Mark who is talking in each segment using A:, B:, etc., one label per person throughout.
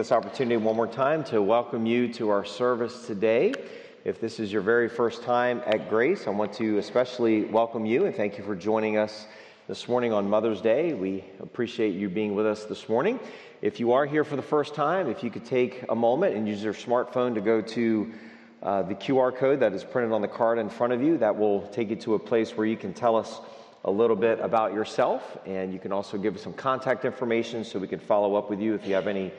A: This opportunity one more time to welcome you to our service today. If this is your very first time at Grace, I want to especially welcome you and thank you for joining us this morning on Mother's Day. We appreciate you being with us this morning. If you are here for the first time, if you could take a moment and use your smartphone to go to uh, the QR code that is printed on the card in front of you, that will take you to a place where you can tell us a little bit about yourself and you can also give us some contact information so we can follow up with you if you have any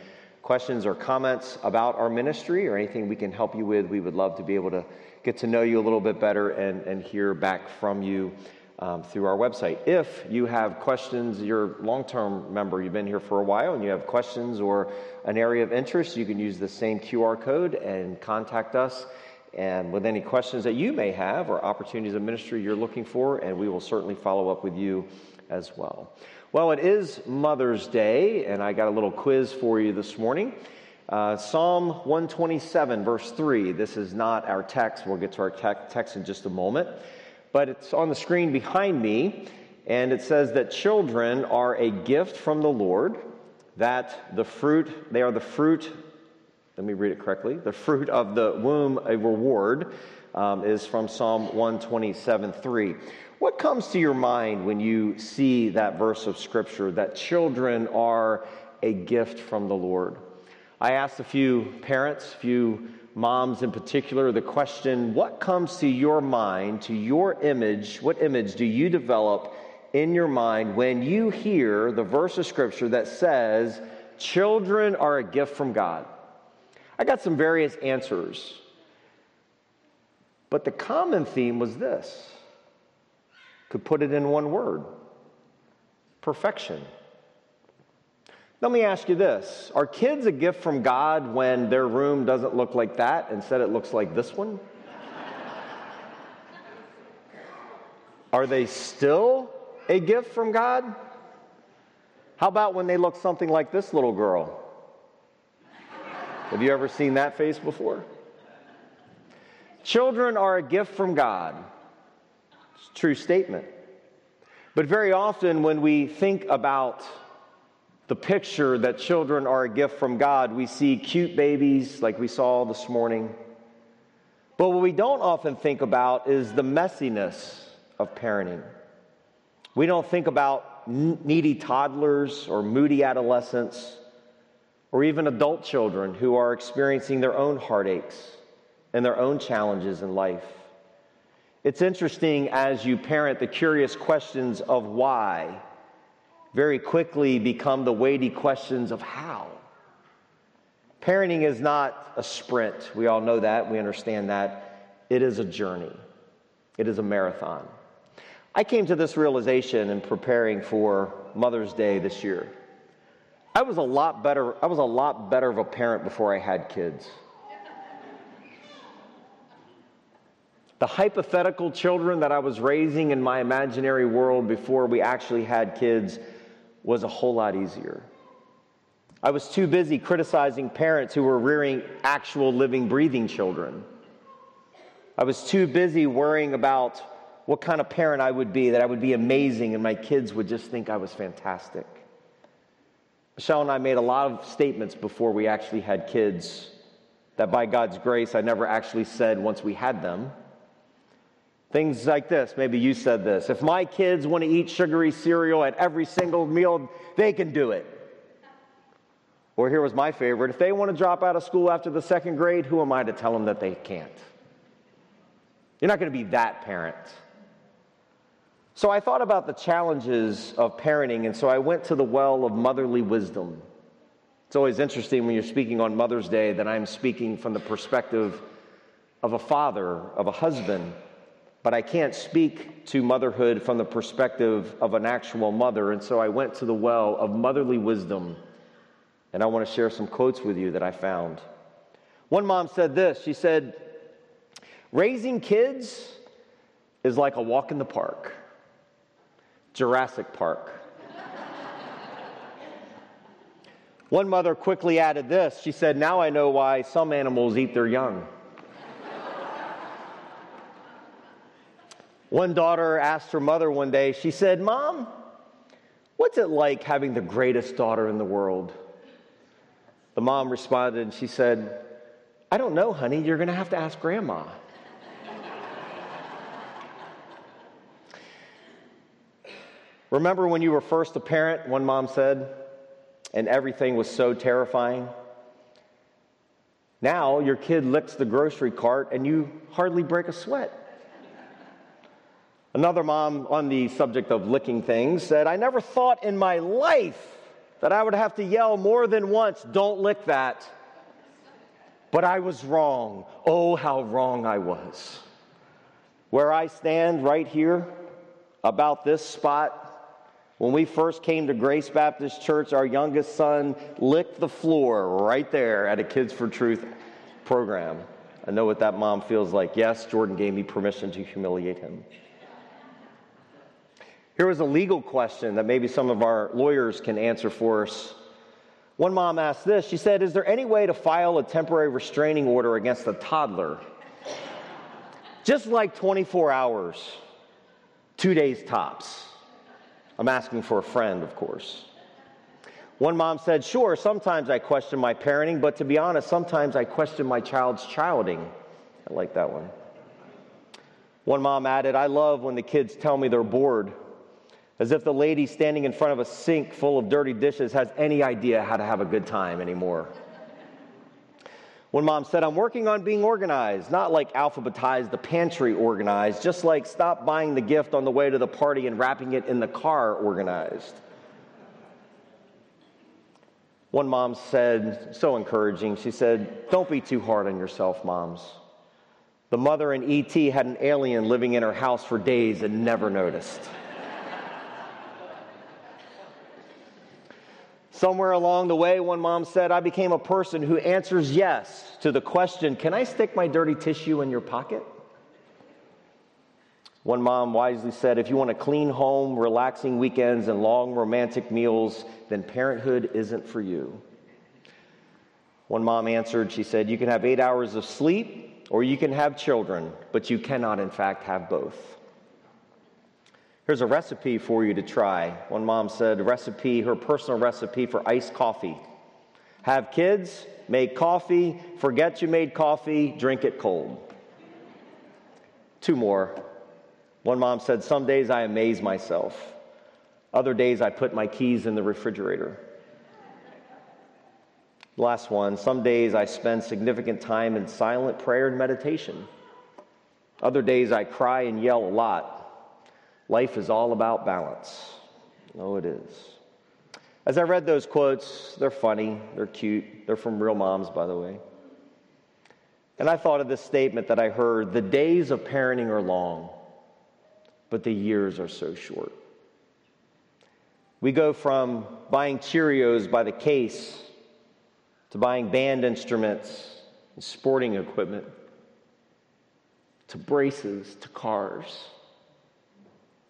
A: questions or comments about our ministry or anything we can help you with, we would love to be able to get to know you a little bit better and, and hear back from you um, through our website. If you have questions, you're long term member, you've been here for a while, and you have questions or an area of interest, you can use the same QR code and contact us. And with any questions that you may have or opportunities of ministry you're looking for, and we will certainly follow up with you as well. Well, it is Mother's Day, and I got a little quiz for you this morning. Uh, Psalm 127, verse 3. This is not our text. We'll get to our te- text in just a moment. But it's on the screen behind me, and it says that children are a gift from the Lord, that the fruit, they are the fruit, let me read it correctly, the fruit of the womb, a reward, um, is from Psalm 127, 3. What comes to your mind when you see that verse of Scripture that children are a gift from the Lord? I asked a few parents, a few moms in particular, the question what comes to your mind, to your image? What image do you develop in your mind when you hear the verse of Scripture that says, Children are a gift from God? I got some various answers. But the common theme was this could put it in one word perfection. Let me ask you this Are kids a gift from God when their room doesn't look like that? Instead, it looks like this one? Are they still a gift from God? How about when they look something like this little girl? Have you ever seen that face before? Children are a gift from God true statement. But very often, when we think about the picture that children are a gift from God, we see cute babies like we saw this morning. But what we don't often think about is the messiness of parenting. We don't think about needy toddlers or moody adolescents or even adult children who are experiencing their own heartaches and their own challenges in life. It's interesting as you parent, the curious questions of why very quickly become the weighty questions of how. Parenting is not a sprint. We all know that. We understand that. It is a journey, it is a marathon. I came to this realization in preparing for Mother's Day this year. I was a lot better, I was a lot better of a parent before I had kids. The hypothetical children that I was raising in my imaginary world before we actually had kids was a whole lot easier. I was too busy criticizing parents who were rearing actual living, breathing children. I was too busy worrying about what kind of parent I would be, that I would be amazing and my kids would just think I was fantastic. Michelle and I made a lot of statements before we actually had kids that by God's grace I never actually said once we had them. Things like this. Maybe you said this. If my kids want to eat sugary cereal at every single meal, they can do it. Or here was my favorite. If they want to drop out of school after the second grade, who am I to tell them that they can't? You're not going to be that parent. So I thought about the challenges of parenting, and so I went to the well of motherly wisdom. It's always interesting when you're speaking on Mother's Day that I'm speaking from the perspective of a father, of a husband but I can't speak to motherhood from the perspective of an actual mother. And so I went to the well of motherly wisdom. And I want to share some quotes with you that I found. One mom said this She said, Raising kids is like a walk in the park, Jurassic Park. One mother quickly added this. She said, Now I know why some animals eat their young. One daughter asked her mother one day, she said, Mom, what's it like having the greatest daughter in the world? The mom responded and she said, I don't know, honey. You're going to have to ask grandma. Remember when you were first a parent, one mom said, and everything was so terrifying? Now your kid licks the grocery cart and you hardly break a sweat. Another mom on the subject of licking things said, I never thought in my life that I would have to yell more than once, don't lick that. But I was wrong. Oh, how wrong I was. Where I stand right here about this spot, when we first came to Grace Baptist Church, our youngest son licked the floor right there at a Kids for Truth program. I know what that mom feels like. Yes, Jordan gave me permission to humiliate him. Here was a legal question that maybe some of our lawyers can answer for us. One mom asked this She said, Is there any way to file a temporary restraining order against a toddler? Just like 24 hours, two days tops. I'm asking for a friend, of course. One mom said, Sure, sometimes I question my parenting, but to be honest, sometimes I question my child's childing. I like that one. One mom added, I love when the kids tell me they're bored as if the lady standing in front of a sink full of dirty dishes has any idea how to have a good time anymore. One mom said, I'm working on being organized, not like alphabetized, the pantry organized, just like stop buying the gift on the way to the party and wrapping it in the car organized. One mom said, so encouraging, she said, Don't be too hard on yourself, moms. The mother in ET had an alien living in her house for days and never noticed. Somewhere along the way, one mom said, I became a person who answers yes to the question, Can I stick my dirty tissue in your pocket? One mom wisely said, If you want a clean home, relaxing weekends, and long romantic meals, then parenthood isn't for you. One mom answered, She said, You can have eight hours of sleep or you can have children, but you cannot, in fact, have both. Here's a recipe for you to try. One mom said, recipe, her personal recipe for iced coffee. Have kids, make coffee, forget you made coffee, drink it cold. Two more. One mom said, Some days I amaze myself. Other days I put my keys in the refrigerator. Last one. Some days I spend significant time in silent prayer and meditation. Other days I cry and yell a lot. Life is all about balance. Oh, it is. As I read those quotes, they're funny, they're cute, they're from real moms, by the way. And I thought of this statement that I heard the days of parenting are long, but the years are so short. We go from buying Cheerios by the case to buying band instruments and sporting equipment to braces to cars.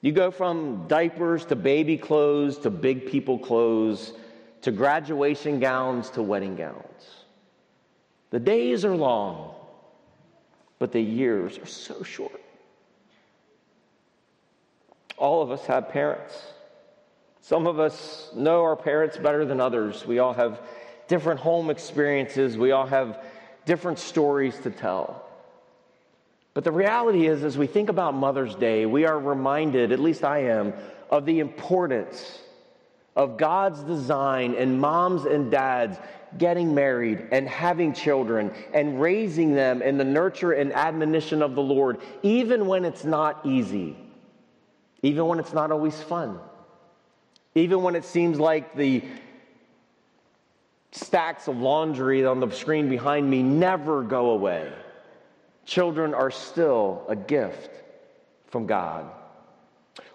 A: You go from diapers to baby clothes to big people clothes to graduation gowns to wedding gowns. The days are long, but the years are so short. All of us have parents. Some of us know our parents better than others. We all have different home experiences, we all have different stories to tell. But the reality is, as we think about Mother's Day, we are reminded, at least I am, of the importance of God's design and moms and dads getting married and having children and raising them in the nurture and admonition of the Lord, even when it's not easy, even when it's not always fun, even when it seems like the stacks of laundry on the screen behind me never go away. Children are still a gift from God.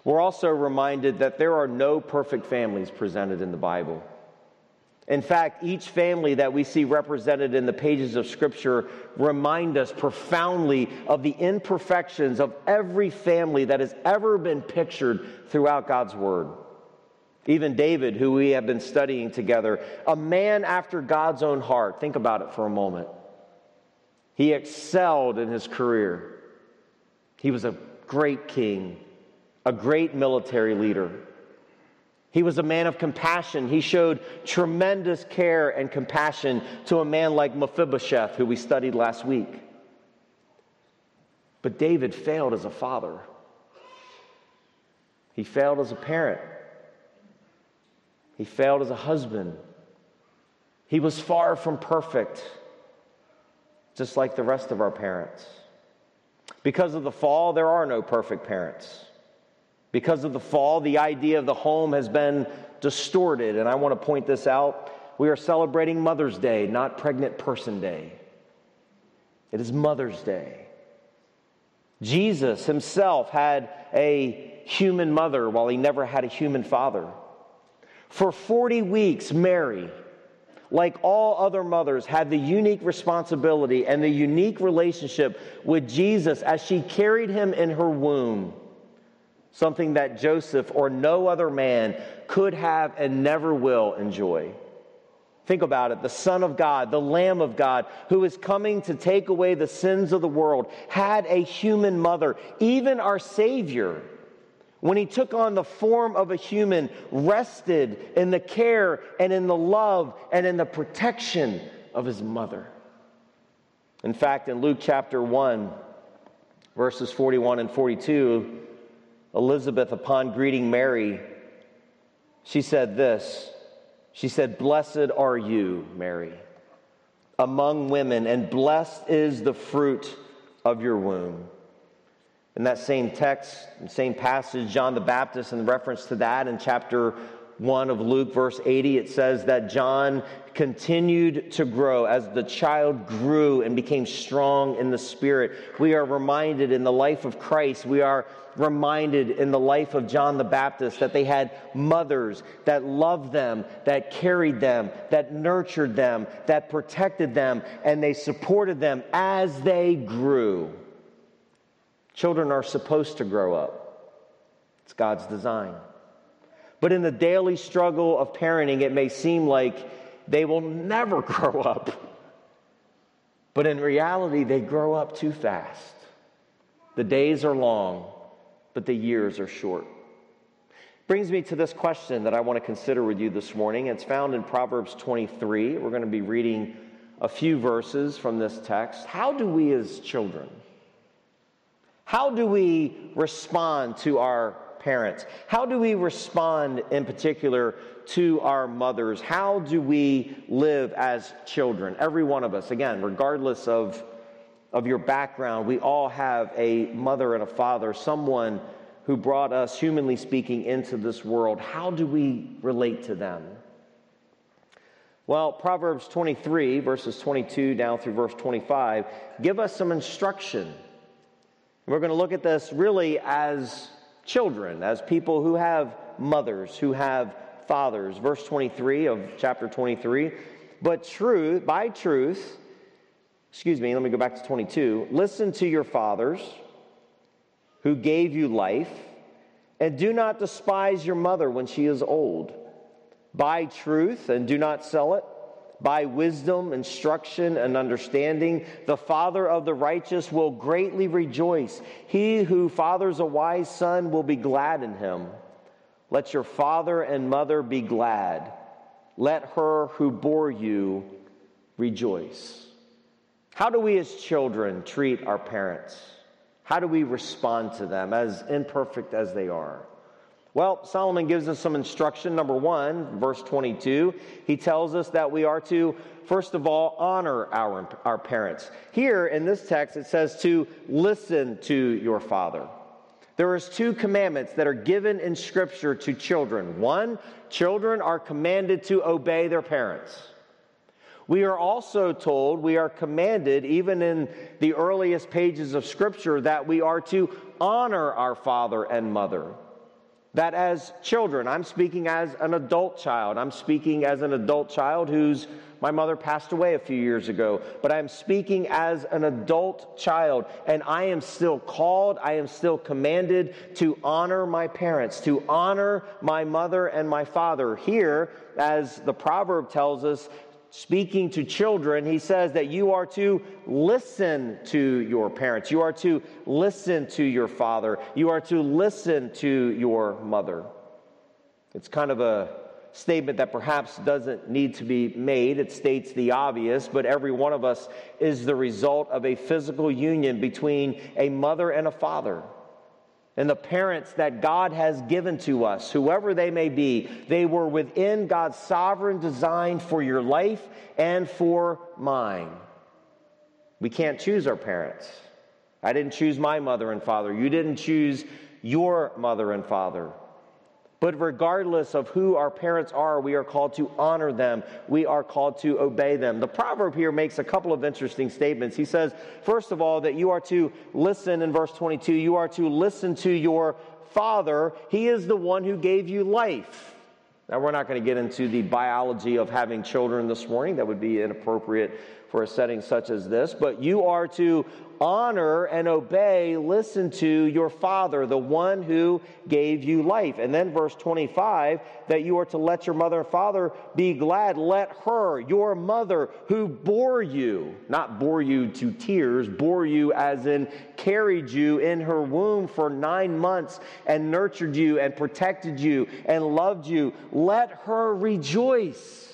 A: We're also reminded that there are no perfect families presented in the Bible. In fact, each family that we see represented in the pages of Scripture remind us profoundly of the imperfections of every family that has ever been pictured throughout God's Word. Even David, who we have been studying together, a man after God's own heart. Think about it for a moment. He excelled in his career. He was a great king, a great military leader. He was a man of compassion. He showed tremendous care and compassion to a man like Mephibosheth, who we studied last week. But David failed as a father, he failed as a parent, he failed as a husband. He was far from perfect, just like the rest of our parents. Because of the fall, there are no perfect parents. Because of the fall, the idea of the home has been distorted. And I want to point this out. We are celebrating Mother's Day, not Pregnant Person Day. It is Mother's Day. Jesus himself had a human mother while he never had a human father. For 40 weeks, Mary, like all other mothers, had the unique responsibility and the unique relationship with Jesus as she carried him in her womb, something that Joseph or no other man could have and never will enjoy. Think about it. The Son of God, the Lamb of God, who is coming to take away the sins of the world, had a human mother. Even our Savior, when he took on the form of a human, rested in the care and in the love and in the protection of his mother. In fact, in Luke chapter 1, verses 41 and 42, Elizabeth, upon greeting Mary, she said this. She said, Blessed are you, Mary, among women, and blessed is the fruit of your womb. In that same text, same passage, John the Baptist, in reference to that in chapter 1 of Luke, verse 80, it says that John continued to grow as the child grew and became strong in the Spirit. We are reminded in the life of Christ, we are reminded in the life of John the Baptist that they had mothers that loved them, that carried them, that nurtured them, that protected them, and they supported them as they grew. Children are supposed to grow up, it's God's design. But in the daily struggle of parenting, it may seem like they will never grow up. But in reality, they grow up too fast. The days are long, but the years are short. Brings me to this question that I want to consider with you this morning. It's found in Proverbs 23. We're going to be reading a few verses from this text. How do we as children, how do we respond to our parents? How do we respond in particular to our mothers? How do we live as children? Every one of us, again, regardless of of your background, we all have a mother and a father, someone who brought us, humanly speaking, into this world. How do we relate to them? Well, Proverbs 23, verses 22 down through verse 25, give us some instruction. We're going to look at this really as children, as people who have mothers, who have fathers. Verse 23 of chapter 23. But truth, buy truth, excuse me, let me go back to 22. Listen to your fathers who gave you life, and do not despise your mother when she is old. Buy truth and do not sell it. Buy wisdom, instruction, and understanding, the father of the righteous will greatly rejoice. He who fathers a wise son will be glad in him. Let your father and mother be glad. Let her who bore you rejoice. How do we as children treat our parents? How do we respond to them, as imperfect as they are? Well, Solomon gives us some instruction. Number one, verse 22, he tells us that we are to, first of all, honor our, our parents. Here in this text, it says to listen to your father. There is two commandments that are given in Scripture to children. One, children are commanded to obey their parents. We are also told, we are commanded, even in the earliest pages of Scripture, that we are to honor our father and mother. That as children, I'm speaking as an adult child. I'm speaking as an adult child whose my mother passed away a few years ago, but I'm speaking as an adult child, and I am still called, I am still commanded to honor my parents, to honor my mother and my father. Here, as the proverb tells us, speaking to children, he says that you are to listen to your parents. You are to listen to your father. You are to listen to your mother. It's kind of a statement that perhaps doesn't need to be made. It states the obvious, but every one of us is the result of a physical union between a mother and a father. And the parents that God has given to us, whoever they may be, they were within God's sovereign design for your life and for mine. We can't choose our parents. I didn't choose my mother and father. You didn't choose your mother and father. But regardless of who our parents are, we are called to honor them. We are called to obey them. The proverb here makes a couple of interesting statements. He says, first of all, that you are to listen in verse 22, you are to listen to your father. He is the one who gave you life. Now, we're not going to get into the biology of having children this morning. That would be inappropriate for a setting such as this. But you are to honor and obey, listen to your father, the one who gave you life. And then verse 25, that you are to let your mother and father be glad. Let her, your mother, who bore you, not bore you to tears, bore you as in carried you in her womb for nine months and nurtured you and protected you and loved you, let her rejoice.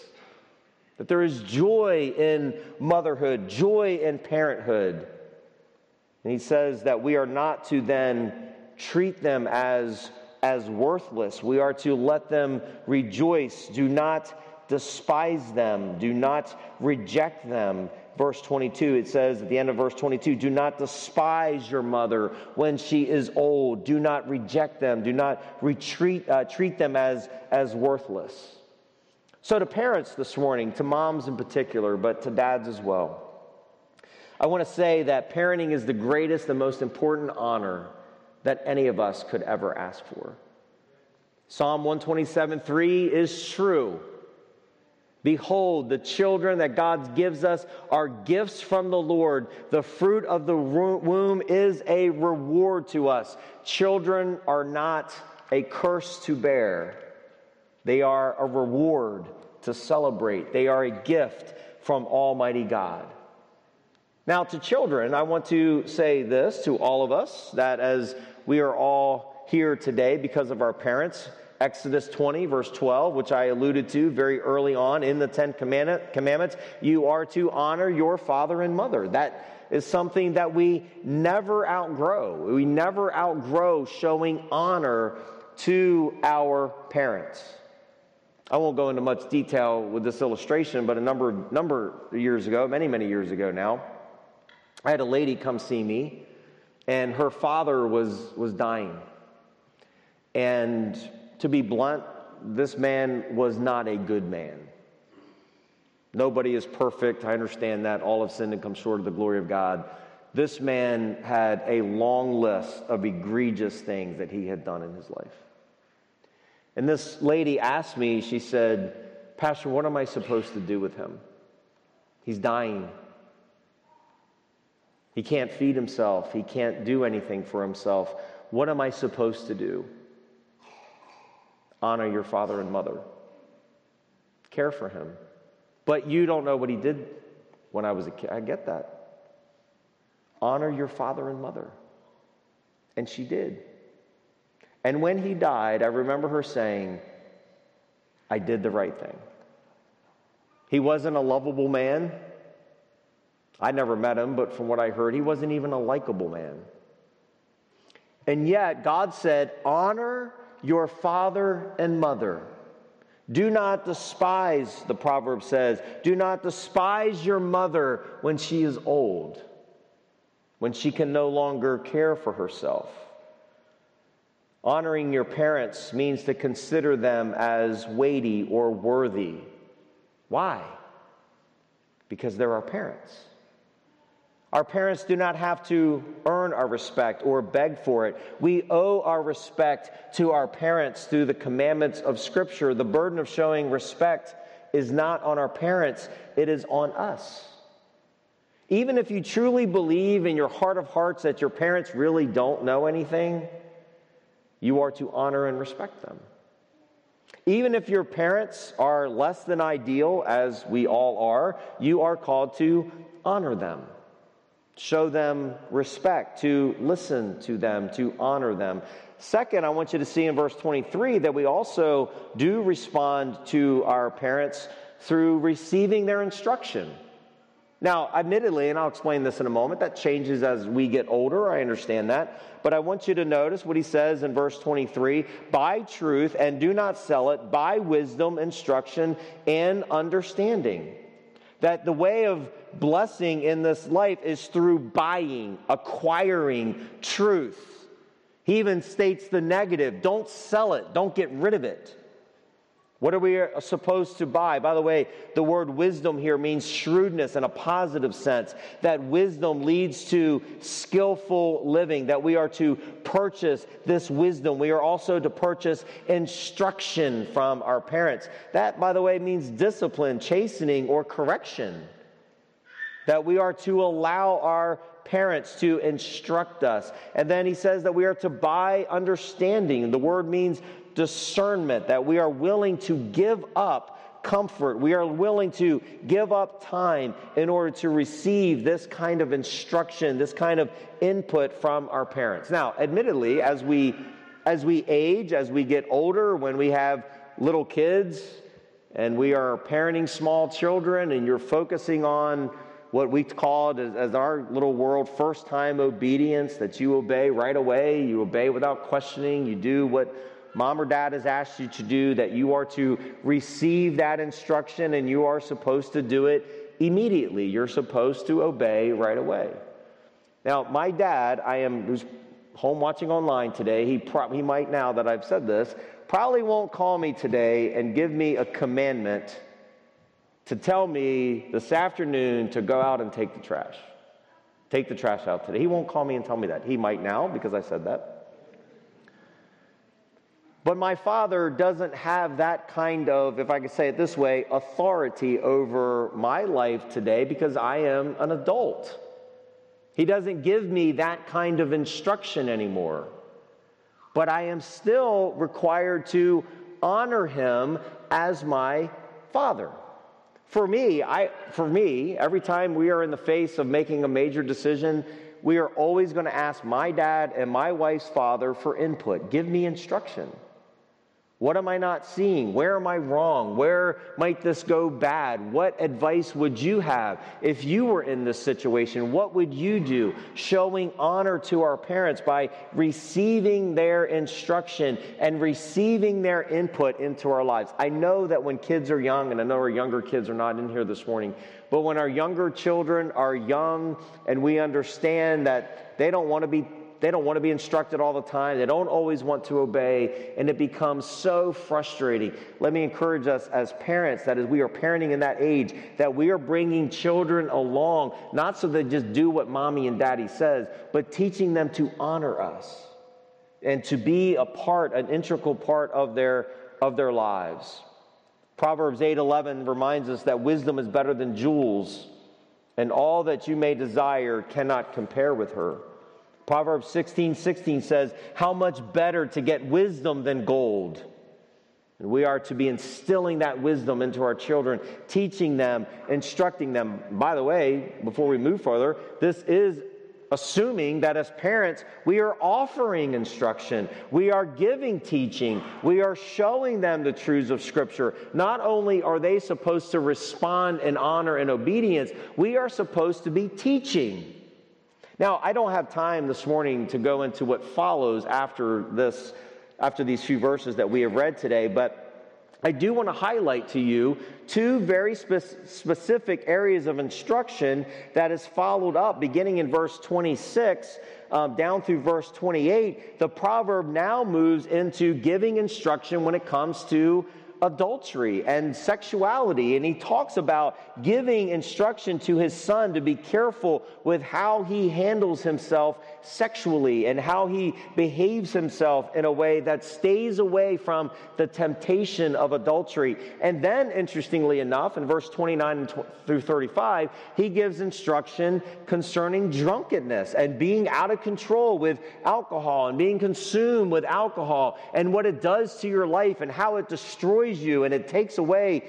A: That there is joy in motherhood, joy in parenthood. And he says that we are not to then treat them as, as worthless. We are to let them rejoice. Do not despise them. Do not reject them. Verse 22, it says at the end of verse 22 Do not despise your mother when she is old. Do not reject them. Do not retreat, uh, treat them as, as worthless. So, to parents this morning, to moms in particular, but to dads as well, I want to say that parenting is the greatest and most important honor that any of us could ever ask for. Psalm 127 3 is true. Behold, the children that God gives us are gifts from the Lord. The fruit of the womb is a reward to us. Children are not a curse to bear, they are a reward to celebrate. They are a gift from Almighty God. Now, to children, I want to say this to all of us that as we are all here today because of our parents, Exodus 20, verse 12, which I alluded to very early on in the Ten Commandments, you are to honor your father and mother. That is something that we never outgrow. We never outgrow showing honor to our parents. I won't go into much detail with this illustration, but a number, number of years ago, many, many years ago now, I had a lady come see me, and her father was, was dying. And to be blunt, this man was not a good man. Nobody is perfect. I understand that. All have sinned and come short of the glory of God. This man had a long list of egregious things that he had done in his life. And this lady asked me, she said, Pastor, what am I supposed to do with him? He's dying. He can't feed himself. He can't do anything for himself. What am I supposed to do? Honor your father and mother. Care for him. But you don't know what he did when I was a kid. I get that. Honor your father and mother. And she did. And when he died, I remember her saying, I did the right thing. He wasn't a lovable man. I never met him, but from what I heard, he wasn't even a likable man. And yet, God said, Honor your father and mother. Do not despise, the proverb says, do not despise your mother when she is old, when she can no longer care for herself. Honoring your parents means to consider them as weighty or worthy. Why? Because they're our parents. Our parents do not have to earn our respect or beg for it. We owe our respect to our parents through the commandments of Scripture. The burden of showing respect is not on our parents, it is on us. Even if you truly believe in your heart of hearts that your parents really don't know anything, you are to honor and respect them. Even if your parents are less than ideal, as we all are, you are called to honor them show them respect, to listen to them, to honor them. Second, I want you to see in verse 23 that we also do respond to our parents through receiving their instruction. Now, admittedly, and I'll explain this in a moment, that changes as we get older. I understand that. But I want you to notice what he says in verse 23 buy truth and do not sell it, buy wisdom, instruction, and understanding. That the way of blessing in this life is through buying, acquiring truth. He even states the negative don't sell it, don't get rid of it. What are we supposed to buy? By the way, the word wisdom here means shrewdness in a positive sense. That wisdom leads to skillful living, that we are to purchase this wisdom. We are also to purchase instruction from our parents. That, by the way, means discipline, chastening, or correction. That we are to allow our parents to instruct us. And then he says that we are to buy understanding. The word means discernment, that we are willing to give up comfort. We are willing to give up time in order to receive this kind of instruction, this kind of input from our parents. Now, admittedly, as we as we age, as we get older, when we have little kids and we are parenting small children and you're focusing on what we call as, as our little world first time obedience that you obey right away, you obey without questioning, you do what mom or dad has asked you to do, that you are to receive that instruction and you are supposed to do it immediately. You're supposed to obey right away. Now, my dad, I am who's home watching online today. He pro- he might now that I've said this probably won't call me today and give me a commandment to tell me this afternoon to go out and take the trash. Take the trash out today. He won't call me and tell me that. He might now because I said that. But my father doesn't have that kind of, if I could say it this way, authority over my life today because I am an adult. He doesn't give me that kind of instruction anymore. But I am still required to honor him as my father. For me, I, for me, every time we are in the face of making a major decision, we are always going to ask my dad and my wife's father for input. Give me instruction. What am I not seeing? Where am I wrong? Where might this go bad? What advice would you have if you were in this situation? What would you do? Showing honor to our parents by receiving their instruction and receiving their input into our lives. I know that when kids are young, and I know our younger kids are not in here this morning, but when our younger children are young and we understand that they don't want to be they don't want to be instructed all the time. They don't always want to obey, and it becomes so frustrating. Let me encourage us as parents that as we are parenting in that age, that we are bringing children along, not so they just do what mommy and daddy says, but teaching them to honor us and to be a part, an integral part of their, of their lives. Proverbs 8:11 reminds us that wisdom is better than jewels, and all that you may desire cannot compare with her. Proverbs 16 16 says, How much better to get wisdom than gold? And we are to be instilling that wisdom into our children, teaching them, instructing them. By the way, before we move further, this is assuming that as parents, we are offering instruction, we are giving teaching, we are showing them the truths of Scripture. Not only are they supposed to respond in honor and obedience, we are supposed to be teaching. Now, I don't have time this morning to go into what follows after this, after these few verses that we have read today, but I do want to highlight to you two very spe- specific areas of instruction that is followed up beginning in verse 26 um, down through verse 28. The proverb now moves into giving instruction when it comes to adultery and sexuality. And he talks about giving instruction to his son to be careful with how he handles himself sexually and how he behaves himself in a way that stays away from the temptation of adultery. And then, interestingly enough, in verse 29 through 35, he gives instruction concerning drunkenness and being out of control with alcohol and being consumed with alcohol and what it does to your life and how it destroys you and it takes away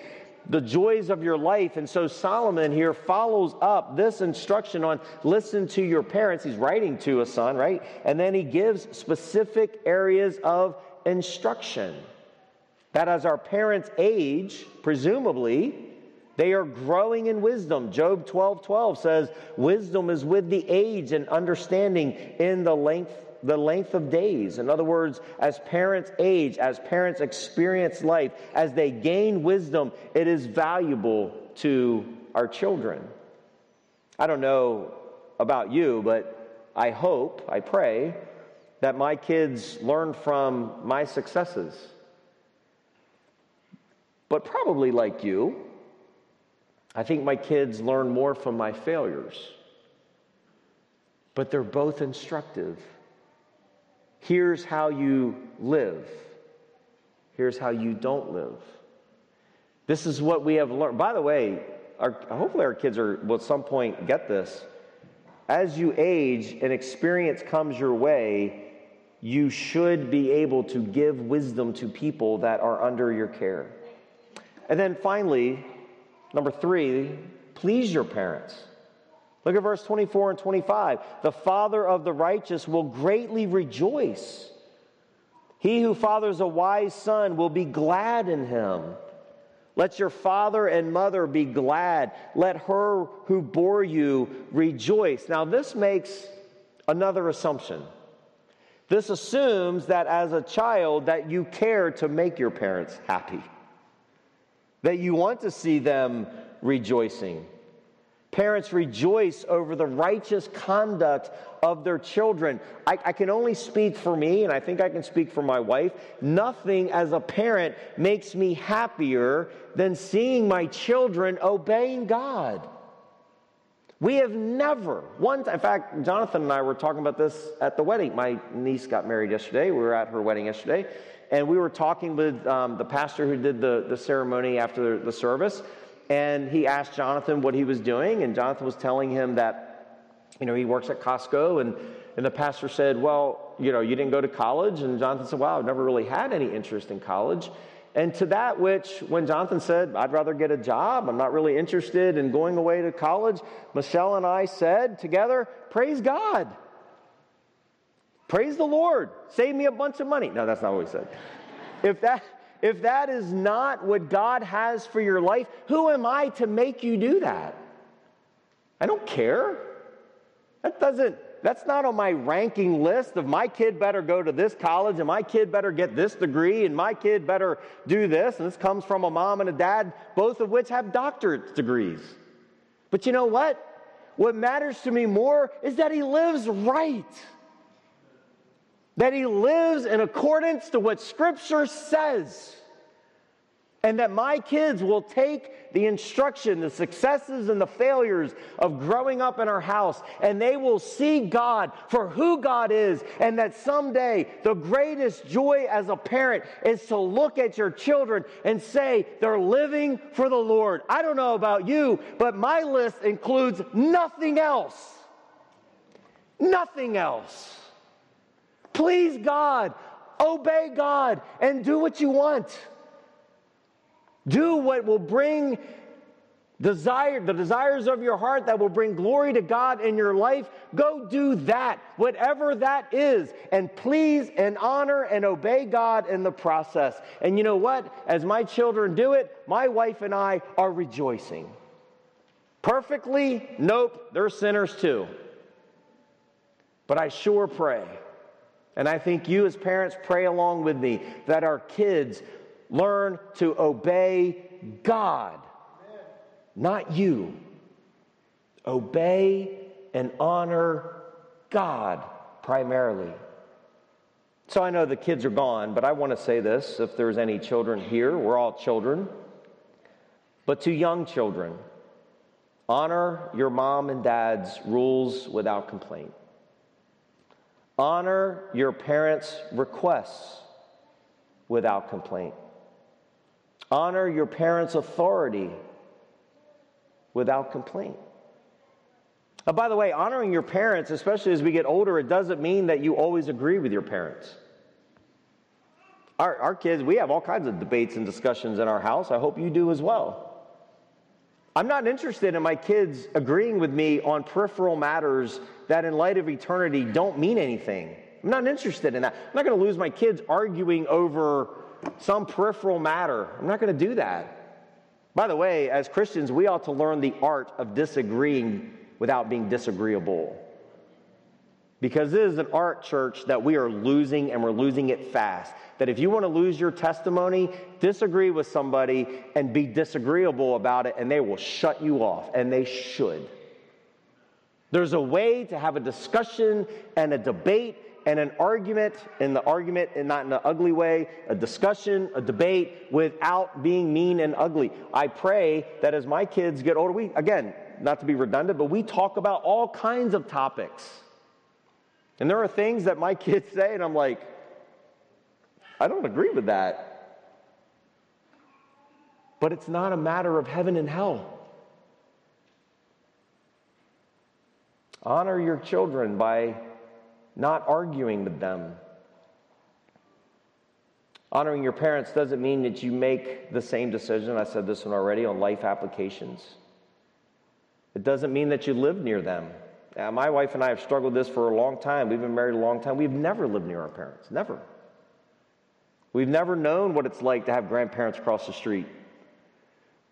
A: the joys of your life. And so Solomon here follows up this instruction on listen to your parents. He's writing to a son, right? And then he gives specific areas of instruction. That as our parents age, presumably, they are growing in wisdom. Job 12 12 says, Wisdom is with the age and understanding in the length the length of days. In other words, as parents age, as parents experience life, as they gain wisdom, it is valuable to our children. I don't know about you, but I hope, I pray, that my kids learn from my successes. But probably like you, I think my kids learn more from my failures. But they're both instructive. Here's how you live. Here's how you don't live. This is what we have learned. By the way, our, hopefully our kids are, will at some point get this. As you age and experience comes your way, you should be able to give wisdom to people that are under your care. And then finally, number three, please your parents. Look at verse 24 and 25. The father of the righteous will greatly rejoice. He who fathers a wise son will be glad in him. Let your father and mother be glad. Let her who bore you rejoice. Now, this makes another assumption. This assumes that as a child that you care to make your parents happy. That you want to see them rejoicing. Parents rejoice over the righteous conduct of their children. I, I, can only speak for me, and I think I can speak for my wife. Nothing as a parent makes me happier than seeing my children obeying God. We have never, once, in fact, Jonathan and I were talking about this at the wedding. My niece got married yesterday. We were at her wedding yesterday, and we were talking with um, the pastor who did the, the ceremony after the service and he asked Jonathan what he was doing, and Jonathan was telling him that, you know, he works at Costco, and, and the pastor said, Well, you know, you didn't go to college? And Jonathan said, Wow, I've never really had any interest in college. And to that, which when Jonathan said, I'd rather get a job, I'm not really interested in going away to college, Michelle and I said together, Praise God. Praise the Lord. Save me a bunch of money. No, that's not what we said. If that, if that is not what God has for your life, who am I to make you do that? I don't care. That doesn't, that's not on my ranking list of my kid better go to this college and my kid better get this degree and my kid better do this. And this comes from a mom and a dad, both of which have doctorate degrees. But you know what? What matters to me more is that he lives right that he lives in accordance to what Scripture says. And that my kids will take the instruction, the successes and the failures of growing up in our house, and they will see God for who God is. And that someday the greatest joy as a parent is to look at your children and say, they're living for the Lord. I don't know about you, but my list includes nothing else. Nothing else. Please God, obey God, and do what you want. Do what will bring desire the desires of your heart that will bring glory to God in your life. Go do that whatever that is and please and honor and obey God in the process. And you know what? As my children do it my wife and I are rejoicing. Perfectly nope they're sinners too. But I sure pray and I think you, as parents, pray along with me that our kids learn to obey God, not you. Obey and honor God primarily. So I know the kids are gone, but I want to say this if there's any children here, we're all children. But to young children, honor your mom and dad's rules without complaint. Honor your parents' requests without complaint. Honor your parents' authority without complaint. Uh, by the way, honoring your parents, especially as we get older, it doesn't mean that you always agree with your parents. Our, our kids, we have all kinds of debates and discussions in our house. I hope you do as well. I'm not interested in my kids agreeing with me on peripheral matters that, in light of eternity, don't mean anything. I'm not interested in that. I'm not going to lose my kids arguing over some peripheral matter. I'm not going to do that. By the way, as Christians, we ought to learn the art of disagreeing without being disagreeable. Because this is an art, church, that we are losing and we're losing it fast. That if you want to lose your testimony, disagree with somebody and be disagreeable about it, and they will shut you off, and they should. There's a way to have a discussion and a debate and an argument, and the argument, and not in an ugly way, a discussion, a debate, without being mean and ugly. I pray that as my kids get older, we, again, not to be redundant, but we talk about all kinds of topics. And there are things that my kids say, and I'm like, I don't agree with that. But it's not a matter of heaven and hell. Honor your children by not arguing with them. Honoring your parents doesn't mean that you make the same decision. I said this one already on life applications. It doesn't mean that you live near them. Now, my wife and I have struggled this for a long time. We've been married a long time. We've never lived near our parents, never. We've never known what it's like to have grandparents across the street.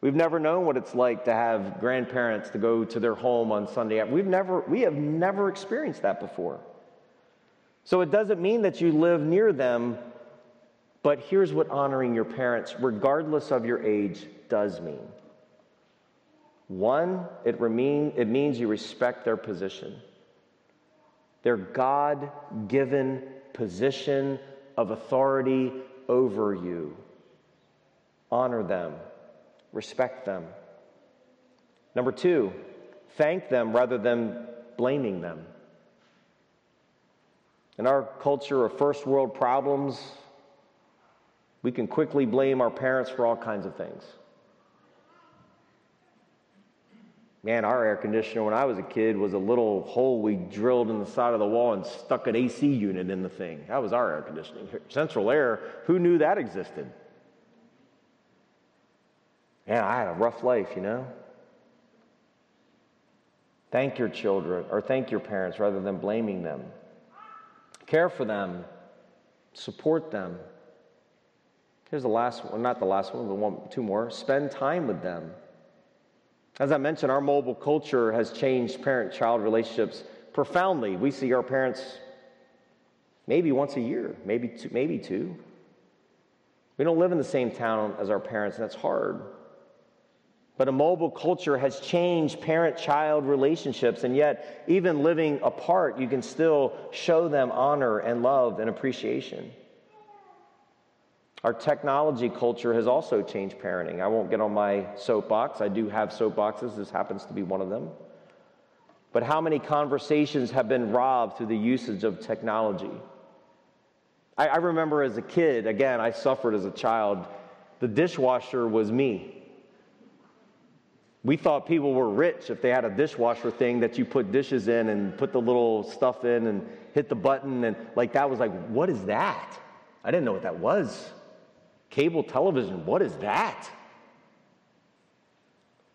A: We've never known what it's like to have grandparents to go to their home on Sunday. We've never, we have never experienced that before. So it doesn't mean that you live near them, but here's what honoring your parents, regardless of your age, does mean. One, it, remain, it means you respect their position, their God given position of authority over you. Honor them, respect them. Number two, thank them rather than blaming them. In our culture of first world problems, we can quickly blame our parents for all kinds of things. Man, our air conditioner when I was a kid was a little hole we drilled in the side of the wall and stuck an AC unit in the thing. That was our air conditioning. Central air, who knew that existed? Man, I had a rough life, you know? Thank your children, or thank your parents rather than blaming them. Care for them, support them. Here's the last one, not the last one, but one, two more. Spend time with them. As I mentioned, our mobile culture has changed parent child relationships profoundly. We see our parents maybe once a year, maybe two, maybe two. We don't live in the same town as our parents, and that's hard. But a mobile culture has changed parent child relationships, and yet, even living apart, you can still show them honor and love and appreciation. Our technology culture has also changed parenting. I won't get on my soapbox. I do have soapboxes, this happens to be one of them. But how many conversations have been robbed through the usage of technology? I, I remember as a kid, again, I suffered as a child, the dishwasher was me. We thought people were rich if they had a dishwasher thing that you put dishes in and put the little stuff in and hit the button. And like that was like, what is that? I didn't know what that was. Cable television, what is that?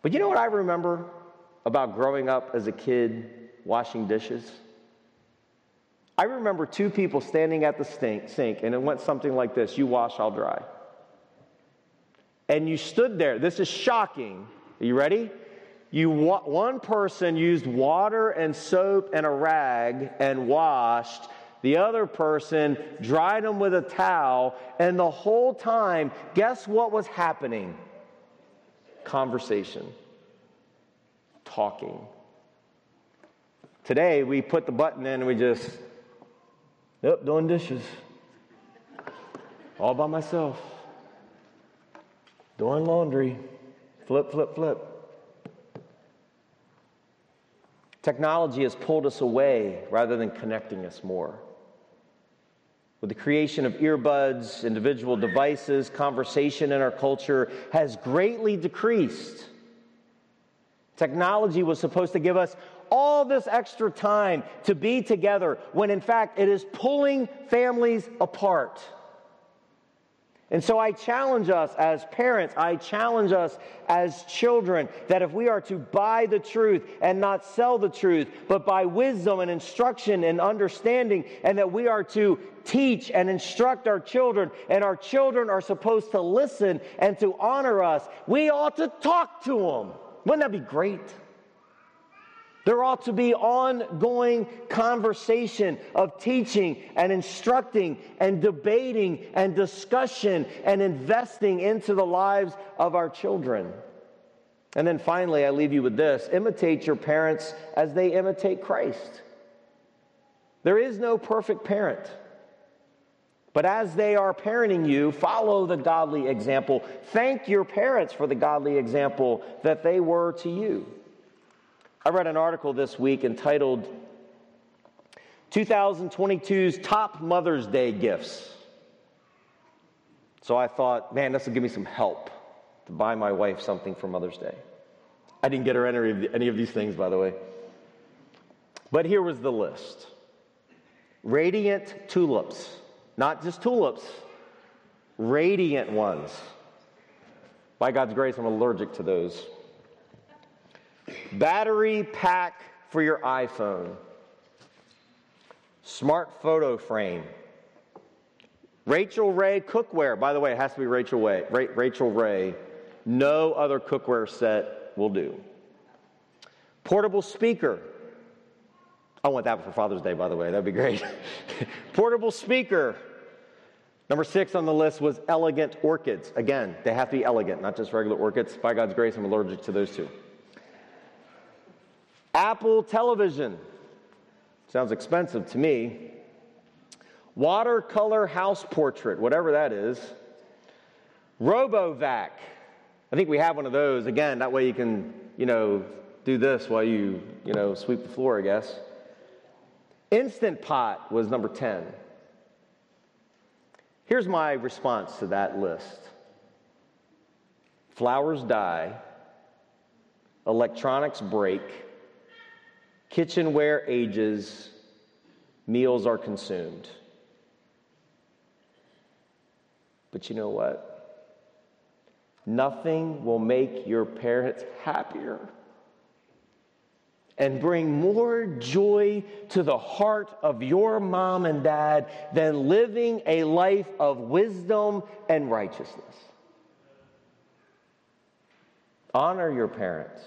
A: But you know what I remember about growing up as a kid washing dishes? I remember two people standing at the sink, and it went something like this You wash, I'll dry. And you stood there. This is shocking are you ready? You one person used water and soap and a rag and washed. The other person dried them with a towel, and the whole time, guess what was happening? Conversation, talking. Today, we put the button in and we just, yep, doing dishes. All by myself. Doing laundry. Flip, flip, flip. Technology has pulled us away rather than connecting us more. With the creation of earbuds, individual devices, conversation in our culture has greatly decreased. Technology was supposed to give us all this extra time to be together when in fact it is pulling families apart. And so I challenge us as parents, I challenge us as children that if we are to buy the truth and not sell the truth, but buy wisdom and instruction and understanding, and that we are to teach and instruct our children, and our children are supposed to listen and to honor us, we ought to talk to them. Wouldn't that be great? There ought to be ongoing conversation of teaching and instructing and debating and discussion and investing into the lives of our children. And then finally, I leave you with this imitate your parents as they imitate Christ. There is no perfect parent. But as they are parenting you, follow the godly example. Thank your parents for the godly example that they were to you. I read an article this week entitled 2022's Top Mother's Day Gifts. So I thought, man, this will give me some help to buy my wife something for Mother's Day. I didn't get her any of, any of these things, by the way. But here was the list radiant tulips, not just tulips, radiant ones. By God's grace, I'm allergic to those. Battery pack for your iPhone. Smart photo frame. Rachael Ray cookware. By the way, it has to be Rachael Ray. Rachael Ray. No other cookware set will do. Portable speaker. I want that for Father's Day, by the way. That'd be great. Portable speaker. Number six on the list was elegant orchids. Again, they have to be elegant, not just regular orchids. By God's grace, I'm allergic to those two. Apple television. Sounds expensive to me. Watercolor house portrait, whatever that is. RoboVac. I think we have one of those. Again, that way you can, you know, do this while you, you know, sweep the floor, I guess. Instant Pot was number 10. Here's my response to that list flowers die, electronics break, Kitchenware ages, meals are consumed. But you know what? Nothing will make your parents happier and bring more joy to the heart of your mom and dad than living a life of wisdom and righteousness. Honor your parents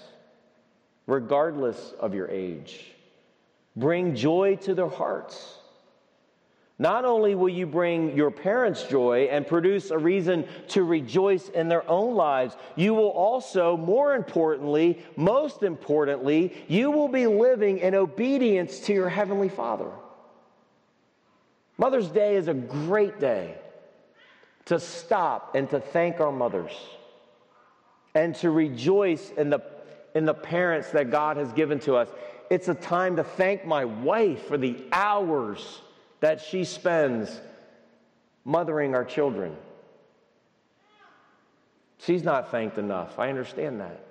A: regardless of your age. Bring joy to their hearts. Not only will you bring your parents joy and produce a reason to rejoice in their own lives, you will also, more importantly, most importantly, you will be living in obedience to your Heavenly Father. Mother's Day is a great day to stop and to thank our mothers and to rejoice in the in the parents that God has given to us. It's a time to thank my wife for the hours that she spends mothering our children. She's not thanked enough. I understand that.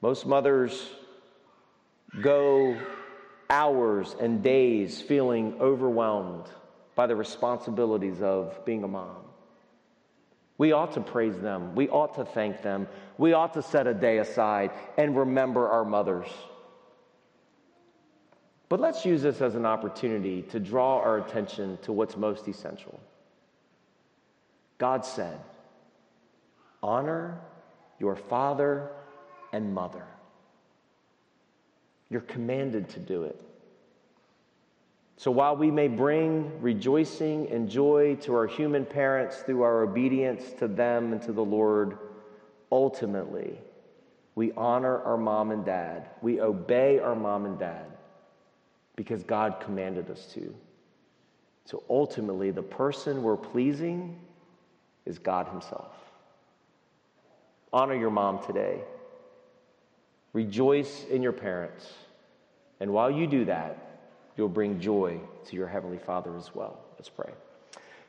A: Most mothers go hours and days feeling overwhelmed by the responsibilities of being a mom. We ought to praise them. We ought to thank them. We ought to set a day aside and remember our mothers. But let's use this as an opportunity to draw our attention to what's most essential. God said, Honor your father and mother. You're commanded to do it. So while we may bring rejoicing and joy to our human parents through our obedience to them and to the Lord, ultimately, we honor our mom and dad. We obey our mom and dad because God commanded us to. So ultimately, the person we're pleasing is God Himself. Honor your mom today. Rejoice in your parents. And while you do that, you'll bring joy to your Heavenly Father as well. Let's pray.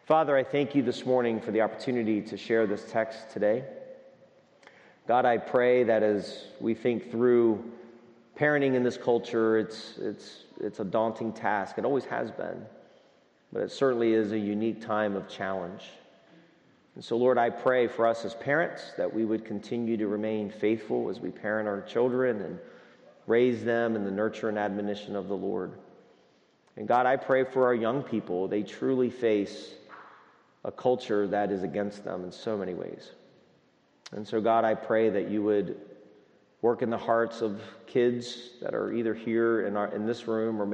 A: Father, I thank you this morning for the opportunity to share this text today. God, I pray that as we think through parenting in this culture, it's, it's, it's a daunting task. It always has been, but it certainly is a unique time of challenge. And so, Lord, I pray for us as parents that we would continue to remain faithful as we parent our children and raise them in the nurture and admonition of the Lord. And God, I pray for our young people. They truly face a culture that is against them in so many ways. And so, God, I pray that you would work in the hearts of kids that are either here in, our, in this room or maybe.